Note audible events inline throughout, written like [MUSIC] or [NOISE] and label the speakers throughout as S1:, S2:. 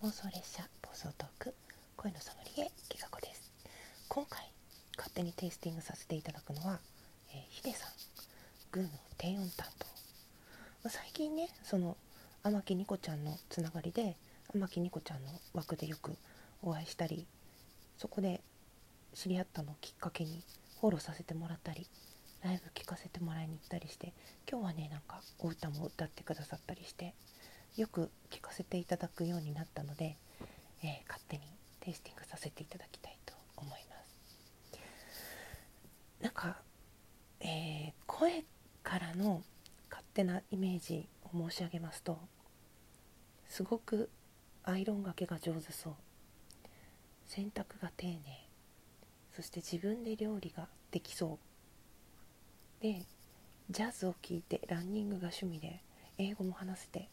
S1: 妄想列車暴走トーク声のソムリエきがこです。今回勝手にテイスティングさせていただくのは、えー、ヒデさんグーの低音担当、まあ、最近ねその天木ニコちゃんのつながりで天木ニコちゃんの枠でよくお会いしたりそこで知り合ったのをきっかけにフォローさせてもらったりライブ聴かせてもらいに行ったりして今日はねなんかお歌も歌ってくださったりしてよくせていただくようになったので、えー、勝手にテイスティングさせていただきたいと思います。なんか、えー、声からの勝手なイメージを申し上げますとすごくアイロンがけが上手そう。洗濯が丁寧。そして自分で料理ができそう。でジャズを聴いてランニングが趣味で英語も話せて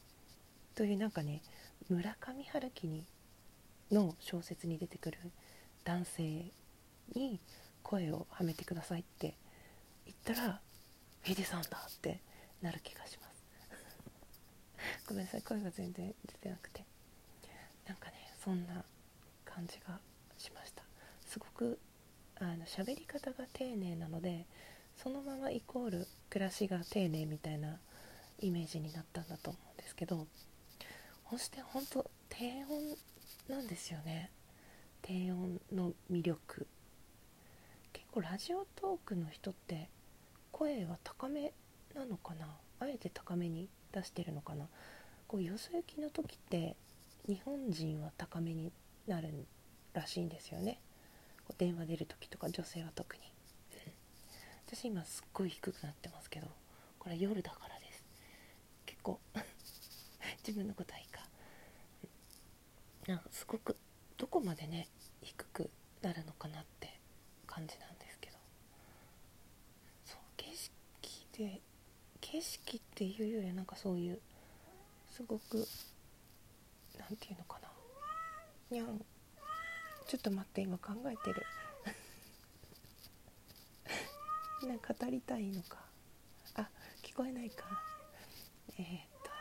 S1: というなんかね村上春樹にの小説に出てくる男性に声をはめてくださいって言ったらヒデさんだってなる気がします。[LAUGHS] ごめんなさい声が全然出てなくて。なんかねそんな感じがしました。すごくあの喋り方が丁寧なのでそのままイコール暮らしが丁寧みたいなイメージになったんだと思うんですけどそして本当低音なんですよね。低音の魅力。結構ラジオトークの人って声は高めなのかな？あえて高めに出してるのかな？こうよそ行きの時って日本人は高めになるらしいんですよね。電話出る時とか女性は特に、私今すっごい低くなってますけどこれ夜だからです。結構 [LAUGHS] 自分のことはいいかなすごくどこまでね低くなるのかなって感じなんですけど。そう景色で景色っていうよりなんかそういうすごく何て言うのかな。にゃんちょっと待って今考えてる。[LAUGHS] なんか語りたいのか。あ聞こえないか。えー、っと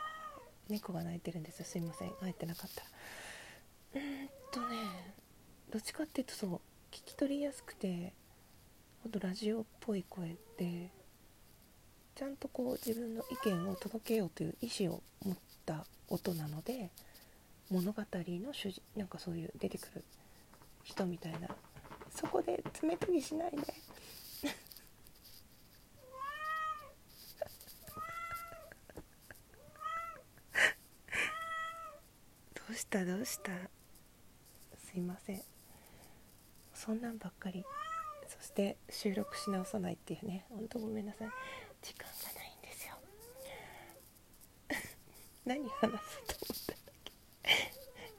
S1: 猫が鳴いてるんです。すいません。入ってなかった。どっちかっていうとそう聞き取りやすくてほんとラジオっぽい声でちゃんとこう自分の意見を届けようという意思を持った音なので物語の主人なんかそういう出てくる人みたいな。そこで爪研ぎしないで。[LAUGHS] どうしたどうした。すいません。そんなんばっかり。そして収録し直さないっていうね。ほんとごめんなさい。時間がないんですよ。[LAUGHS] 何話そうと思ったんだっけ。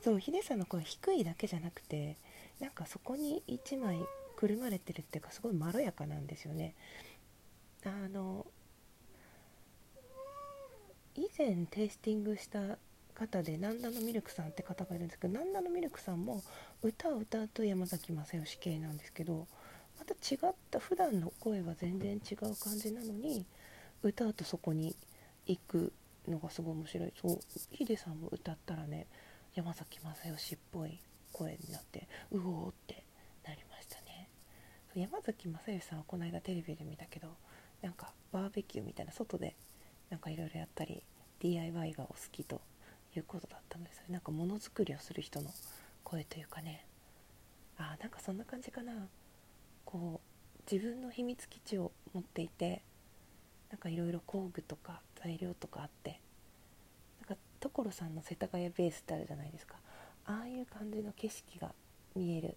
S1: そうヒデさんの声低いだけじゃなくてなんかそこに1枚くるまれてるっていうかすごいまろやかなんですよね。あの以前テイスティングした方でナンダのミルクさんって方がいるんですけどナンダのミルクさんも歌を歌うと山崎正義系なんですけどまた違った普段の声は全然違う感じなのに歌うとそこに行くのがすごい面白い。そうヒデさんも歌ったらね山崎正義っぽい声になってうおーってなりましたね。山崎正義さんはこの間テレビで見たけどなんかバーベキューみたいな外でなんかいろいろやったり DIY がお好きということだったのでそれなんかものづくりをする人の声というかね。あなんかそんな感じかな。こう自分の秘密基地を持っていてなんかいろいろ工具とか材料とかあってなんか所さんの世田谷ベースってあるじゃないですか。ああいう感じの景色が見える。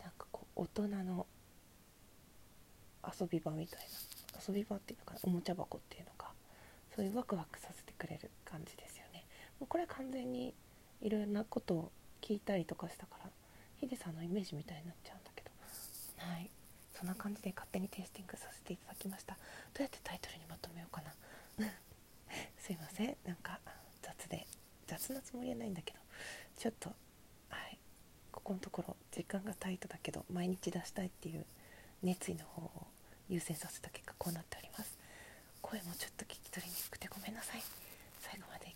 S1: なんかこう大人の遊び場みたいな。遊び場っていうのかな。おもちゃ箱っていうのか。そういうワクワクさせてくれる感じですよこれは完全にいろんなことを聞いたりとかしたからヒデさんのイメージみたいになっちゃうんだけど。はい。そんな感じで勝手にテイスティングさせていただきました。どうやってタイトルにまとめようかな。[LAUGHS] すいません。なんか雑で雑なつもりはないんだけど。ちょっとはい。ここのところ時間がタイトだけど毎日出したいっていう熱意の方を優先させた結果こうなっております。声もちょっと聞き取りにくくてごめんなさい。最後まで